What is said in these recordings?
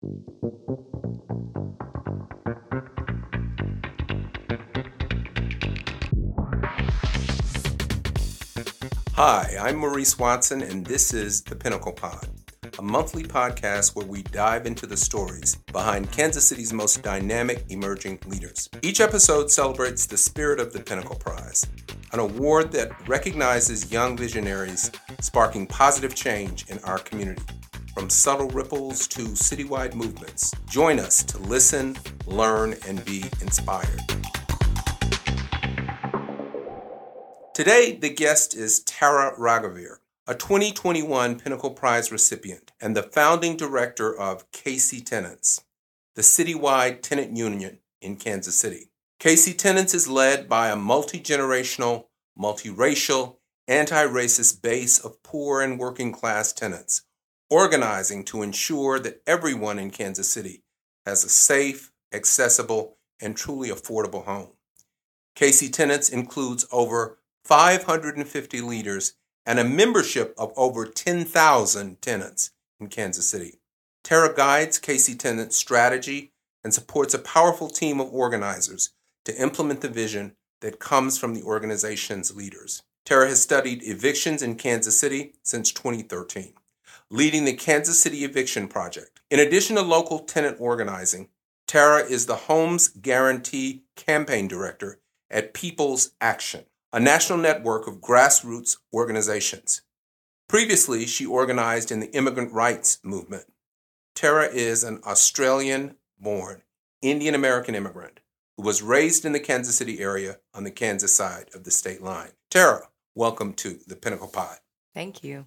Hi, I'm Maurice Watson, and this is The Pinnacle Pod, a monthly podcast where we dive into the stories behind Kansas City's most dynamic emerging leaders. Each episode celebrates the spirit of the Pinnacle Prize, an award that recognizes young visionaries sparking positive change in our community. From subtle ripples to citywide movements, join us to listen, learn, and be inspired. Today, the guest is Tara Raghuveer, a 2021 Pinnacle Prize recipient and the founding director of KC Tenants, the citywide tenant union in Kansas City. KC Tenants is led by a multi generational, multiracial, anti racist base of poor and working class tenants, organizing to ensure that everyone in Kansas City has a safe, accessible, and truly affordable home. KC Tenants includes over 550 leaders, and a membership of over 10,000 tenants in Kansas City. Tara guides KC Tenants strategy and supports a powerful team of organizers to implement the vision that comes from the organization's leaders. Tara has studied evictions in Kansas City since 2013, leading the Kansas City Eviction Project. In addition to local tenant organizing, Tara is the Homes Guarantee Campaign Director at People's Action, a national network of grassroots organizations. Previously, she organized in the immigrant rights movement. Tara is an Australian born Indian American immigrant who was raised in the Kansas City area on the Kansas side of the state line. Tara, welcome to the Pinnacle Pod. Thank you.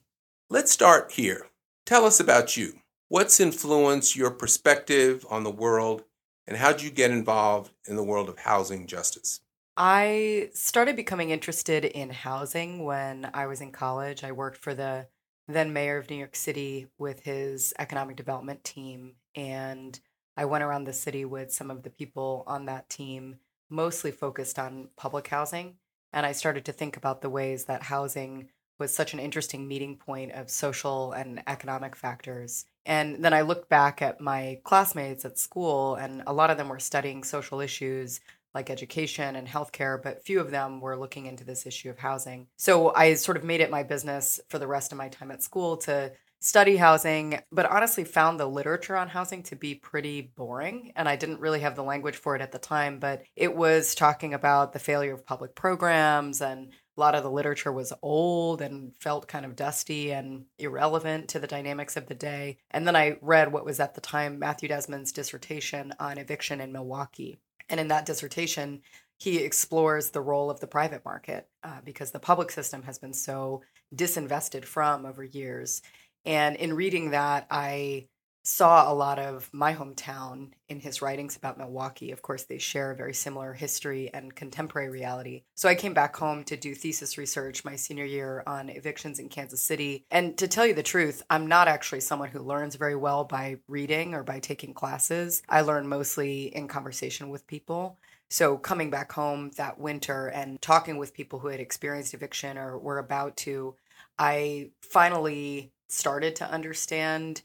Let's start here. Tell us about you. What's influenced your perspective on the world, and how did you get involved in the world of housing justice? I started becoming interested in housing when I was in college. I worked for the then mayor of New York City with his economic development team. And I went around the city with some of the people on that team, mostly focused on public housing. And I started to think about the ways that housing was such an interesting meeting point of social and economic factors. And then I looked back at my classmates at school, and a lot of them were studying social issues like education and healthcare, but few of them were looking into this issue of housing. So I sort of made it my business for the rest of my time at school to study housing, but honestly found the literature on housing to be pretty boring. And I didn't really have the language for it at the time, but it was talking about the failure of public programs and a lot of the literature was old and felt kind of dusty and irrelevant to the dynamics of the day. And then I read what was at the time Matthew Desmond's dissertation on eviction in Milwaukee. And in that dissertation, he explores the role of the private market uh, because the public system has been so disinvested from over years. And in reading that, I saw a lot of my hometown in his writings about Milwaukee. Of course, they share a very similar history and contemporary reality. So I came back home to do thesis research my senior year on evictions in Kansas City. And to tell you the truth, I'm not actually someone who learns very well by reading or by taking classes. I learn mostly in conversation with people. So coming back home that winter and talking with people who had experienced eviction or were about to, I finally started to understand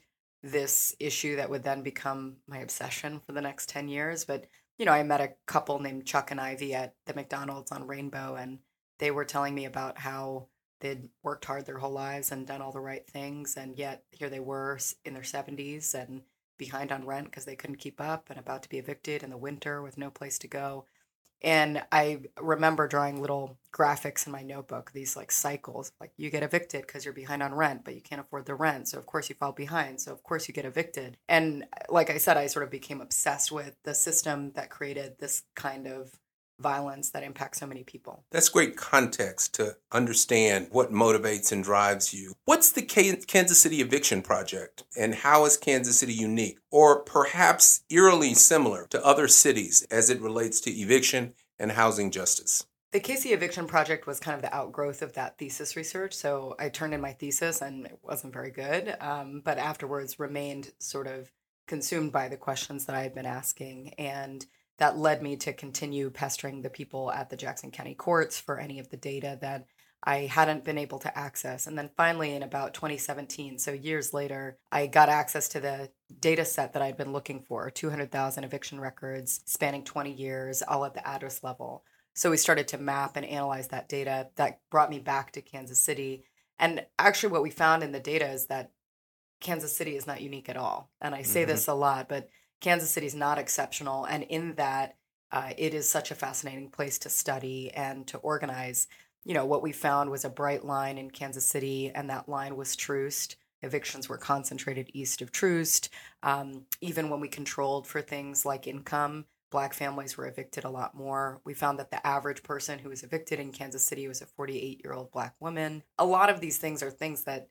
this issue that would then become my obsession for the next 10 years. But, you know, I met a couple named Chuck and Ivy at the McDonald's on Rainbow, and they were telling me about how they'd worked hard their whole lives and done all the right things. And yet here they were in their 70s and behind on rent because they couldn't keep up and about to be evicted in the winter with no place to go. And I remember drawing little graphics in my notebook, these like cycles, like you get evicted because you're behind on rent, but you can't afford the rent. So, of course, you fall behind. So, of course, you get evicted. And like I said, I sort of became obsessed with the system that created this kind of violence that impacts so many people. That's great context to understand what motivates and drives you. What's the Kansas City Eviction Project and how is Kansas City unique or perhaps eerily similar to other cities as it relates to eviction and housing justice? The KC Eviction Project was kind of the outgrowth of that thesis research. So I turned in my thesis and it wasn't very good, um, but afterwards remained sort of consumed by the questions that I had been asking. And that led me to continue pestering the people at the Jackson County courts for any of the data that I hadn't been able to access. And then finally, in about 2017, so years later, I got access to the data set that I'd been looking for 200,000 eviction records spanning 20 years, all at the address level. So we started to map and analyze that data. That brought me back to Kansas City. And actually, what we found in the data is that Kansas City is not unique at all. And I say mm-hmm. this a lot, but Kansas City is not exceptional. And in that, uh, it is such a fascinating place to study and to organize. You know, what we found was a bright line in Kansas City, and that line was Troost. Evictions were concentrated east of Troost. Um, even when we controlled for things like income, black families were evicted a lot more. We found that the average person who was evicted in Kansas City was a 48 year old black woman. A lot of these things are things that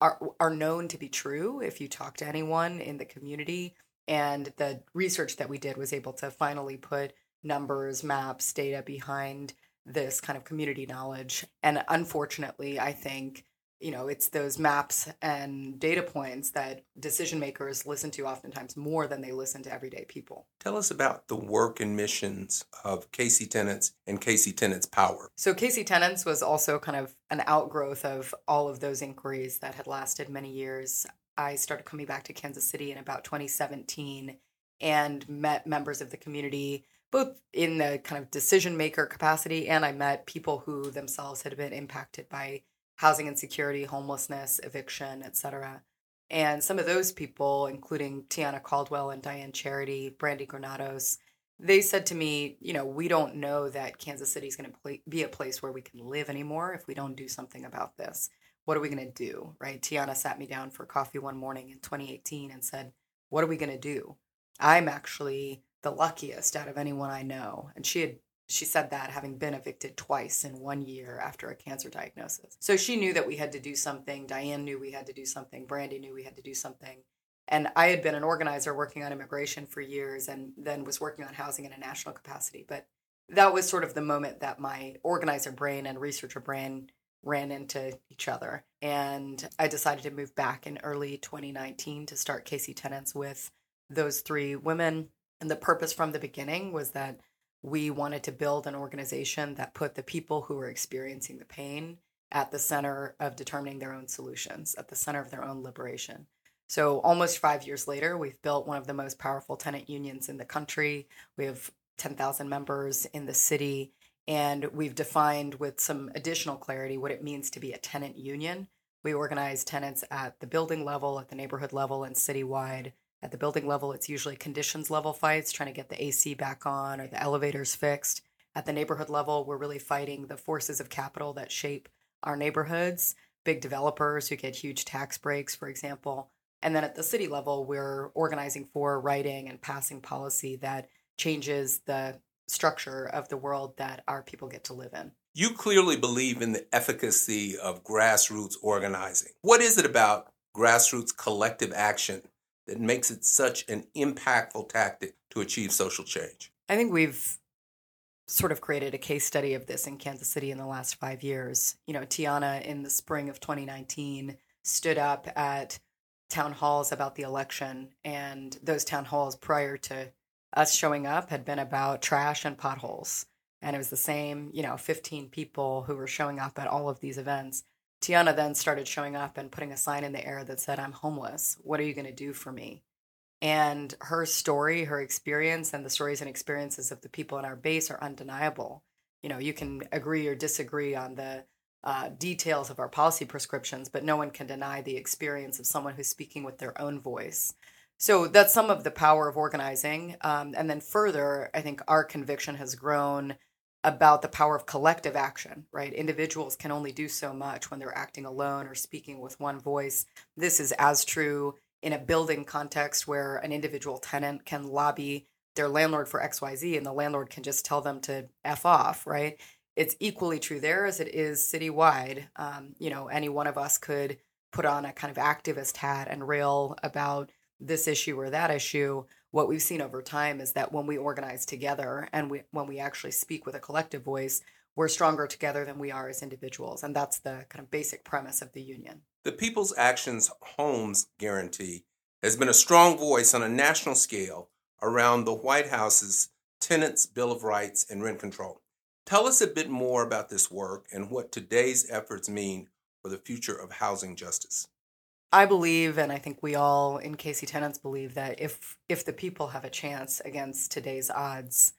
are are known to be true if you talk to anyone in the community and the research that we did was able to finally put numbers maps data behind this kind of community knowledge. And unfortunately i think you know it's those maps and data points that decision makers listen to oftentimes more than they listen to everyday people. Tell us about the work and missions of KC tenants and KC tenants power. So KC tenants was also kind of an outgrowth of all of those inquiries that had lasted many years i started coming back to kansas city in about 2017 and met members of the community both in the kind of decision maker capacity and i met people who themselves had been impacted by housing insecurity, homelessness, eviction, etc. And some of those people, including Tiana Caldwell and Diane Charity, Brandy Granados, they said to me, you know, we don't know that Kansas City is going to be a place where we can live anymore if we don't do something about this. What are we going to do? Right? Tiana sat me down for coffee one morning in 2018 and said, What are we going to do? I'm actually the luckiest out of anyone I know. And she had she said that having been evicted twice in one year after a cancer diagnosis. So she knew that we had to do something. Diane knew we had to do something. Brandy knew we had to do something. And I had been an organizer working on immigration for years and then was working on housing in a national capacity. But that was sort of the moment that my organizer brain and researcher brain ran into each other. And I decided to move back in early 2019 to start KC Tenants with those three women. And the purpose from the beginning was that we wanted to build an organization that put the people who were experiencing the pain at the center of determining their own solutions, at the center of their own liberation. So, almost five years later, we've built one of the most powerful tenant unions in the country. We have 10,000 members in the city, and we've defined with some additional clarity what it means to be a tenant union. We organize tenants at the building level, at the neighborhood level, and citywide. At the building level, it's usually conditions level fights, trying to get the AC back on or the elevators fixed. At the neighborhood level, we're really fighting the forces of capital that shape our neighborhoods, big developers who get huge tax breaks, for example. And then at the city level, we're organizing for writing and passing policy that changes the structure of the world that our people get to live in. You clearly believe in the efficacy of grassroots organizing. What is it about grassroots collective action that makes it such an impactful tactic to achieve social change? I think we've sort of created a case study of this in Kansas City in the last five years. You know, Tiana in the spring of 2019 stood up at town halls about the election, and those town halls prior to us showing up had been about trash and potholes. And it was the same, you know, 15 people who were showing up at all of these events. Tiana then started showing up and putting a sign in the air that said, I'm homeless. What are you going to do for me? And her story, her experience, and the stories and experiences of the people in our base are undeniable. You know, you can agree or disagree on the uh, details of our policy prescriptions, but no one can deny the experience of someone who's speaking with their own voice. So that's some of the power of organizing. Um, and then further, I think our conviction has grown about the power of collective action, right? Individuals can only do so much when they're acting alone or speaking with one voice. This is as true in a building context where an individual tenant can lobby their landlord for XYZ and the landlord can just tell them to F off, right? It's equally true there as it is citywide. Um, you know, any one of us could put on a kind of activist hat and rail about this issue or that issue what we've seen over time is that when we organize together and we, when we actually speak with a collective voice, we're stronger together than we are as individuals. And that's the kind of basic premise of the union. The People's Actions Homes Guarantee has been a strong voice on a national scale around the White House's Tenants' Bill of Rights and rent control. Tell us a bit more about this work and what today's efforts mean for the future of housing justice. I believe, and I think we all in KC Tenants believe that if if the people have a chance against today's odds,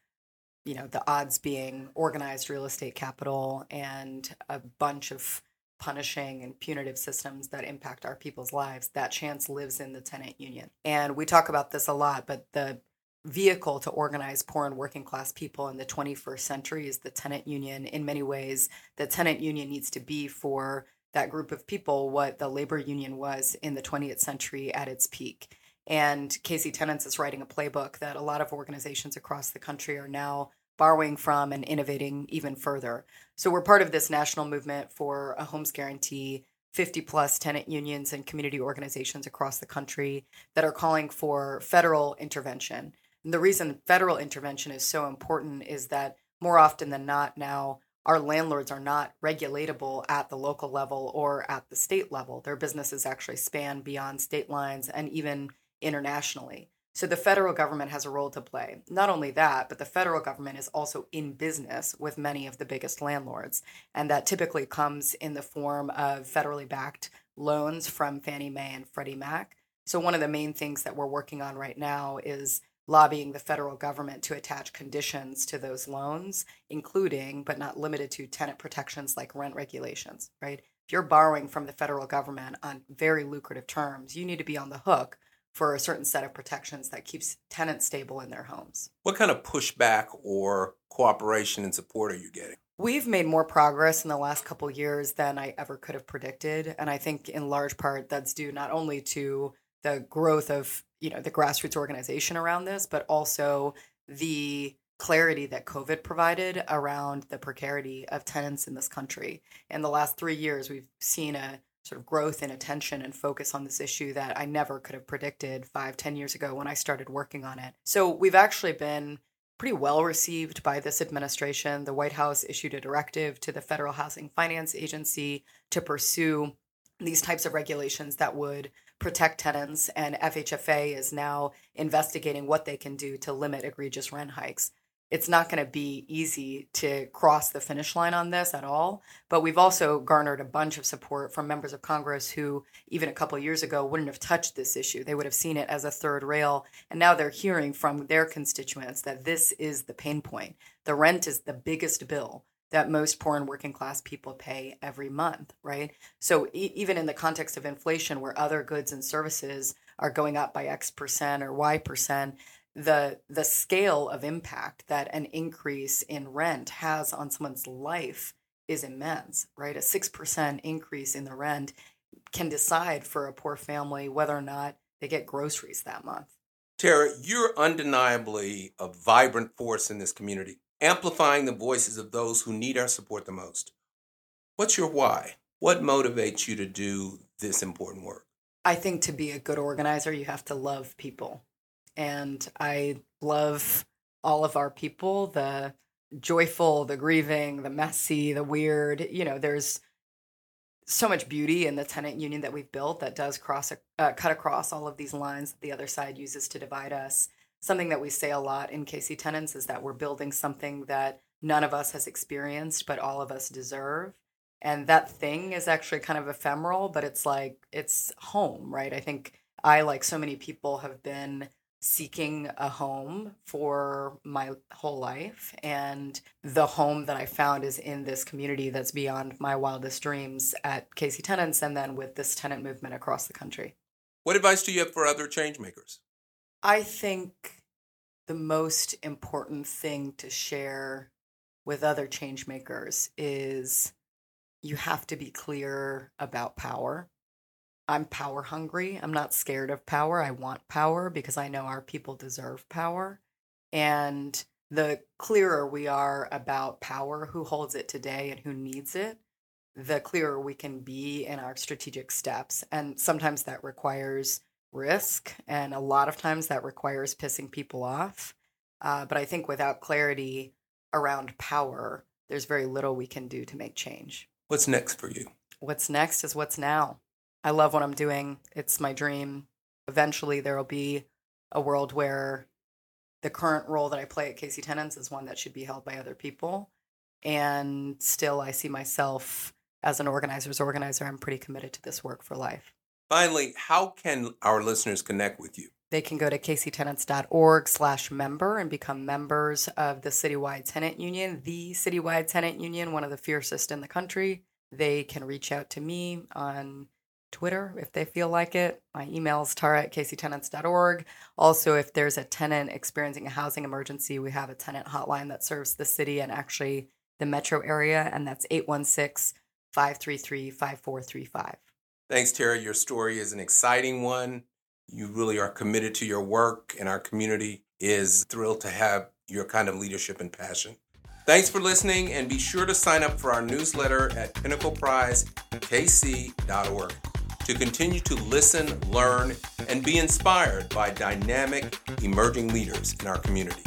you know, the odds being organized real estate capital and a bunch of punishing and punitive systems that impact our people's lives, that chance lives in the tenant union. And we talk about this a lot, but the vehicle to organize poor and working class people in the 21st century is the tenant union. In many ways, the tenant union needs to be for that group of people what the labor union was in the 20th century at its peak. And KC Tenants is writing a playbook that a lot of organizations across the country are now borrowing from and innovating even further. So we're part of this national movement for a homes guarantee 50 plus tenant unions and community organizations across the country that are calling for federal intervention. And the reason federal intervention is so important is that more often than not now our landlords are not regulatable at the local level or at the state level. Their businesses actually span beyond state lines and even internationally. So the federal government has a role to play. Not only that, but the federal government is also in business with many of the biggest landlords. And that typically comes in the form of federally backed loans from Fannie Mae and Freddie Mac. So one of the main things that we're working on right now is lobbying the federal government to attach conditions to those loans, including but not limited to tenant protections like rent regulations, right? If you're borrowing from the federal government on very lucrative terms, you need to be on the hook for a certain set of protections that keeps tenants stable in their homes. What kind of pushback or cooperation and support are you getting? We've made more progress in the last couple years than I ever could have predicted, and I think in large part that's due not only to the growth of you know the grassroots organization around this, but also the clarity that COVID provided around the precarity of tenants in this country. In the last three years, we've seen a sort of growth in attention and focus on this issue that I never could have predicted five, ten years ago when I started working on it. So we've actually been pretty well received by this administration. The White House issued a directive to the Federal Housing Finance Agency to pursue these types of regulations that would protect tenants, and FHFA is now investigating what they can do to limit egregious rent hikes it's not going to be easy to cross the finish line on this at all. But we've also garnered a bunch of support from members of Congress who, even a couple years ago, wouldn't have touched this issue. They would have seen it as a third rail. And now they're hearing from their constituents that this is the pain point. The rent is the biggest bill that most poor and working class people pay every month, right? So e- even in the context of inflation, where other goods and services are going up by X percent or Y percent, the the scale of impact that an increase in rent has on someone's life is immense, right? A 6% increase in the rent can decide for a poor family whether or not they get groceries that month. Tara, you're undeniably a vibrant force in this community, amplifying the voices of those who need our support the most. What's your why? What motivates you to do this important work? I think to be a good organizer, you have to love people and I love all of our people the joyful, the grieving, the messy, the weird. You know, there's so much beauty in the tenant union that we've built that does cross uh, cut across all of these lines that the other side uses to divide us. Something that we say a lot in KC Tenants is that we're building something that none of us has experienced, but all of us deserve. And that thing is actually kind of ephemeral, but it's like it's home, right? I think I, like so many people, have been seeking a home for my whole life. And the home that I found is in this community that's beyond my wildest dreams at KC Tenants and then with this tenant movement across the country. What advice do you have for other changemakers? I think the most important thing to share with other changemakers is you have to be clear about power I'm power hungry. I'm not scared of power. I want power because I know our people deserve power. And the clearer we are about power, who holds it today and who needs it, the clearer we can be in our strategic steps. And sometimes that requires risk, and a lot of times that requires pissing people off. Uh, but I think without clarity around power, there's very little we can do to make change. What's next for you? What's next is what's now. I love what I'm doing. It's my dream. Eventually, there will be a world where the current role that I play at KC Tenants is one that should be held by other people. And still, I see myself as an organizer's organizer. I'm pretty committed to this work for life. Finally, how can our listeners connect with you? They can go to kctenants.org slash member and become members of the Citywide Tenant Union, the Citywide Tenant Union, one of the fiercest in the country. They can reach out to me on Twitter if they feel like it. My email is tara at kctenants.org. Also, if there's a tenant experiencing a housing emergency, we have a tenant hotline that serves the city and actually the metro area, and that's 816 533 5435. Thanks, Tara. Your story is an exciting one. You really are committed to your work, and our community is thrilled to have your kind of leadership and passion. Thanks for listening, and be sure to sign up for our newsletter at pinnacleprizekc.org to continue to listen, learn, and be inspired by dynamic, emerging leaders in our community.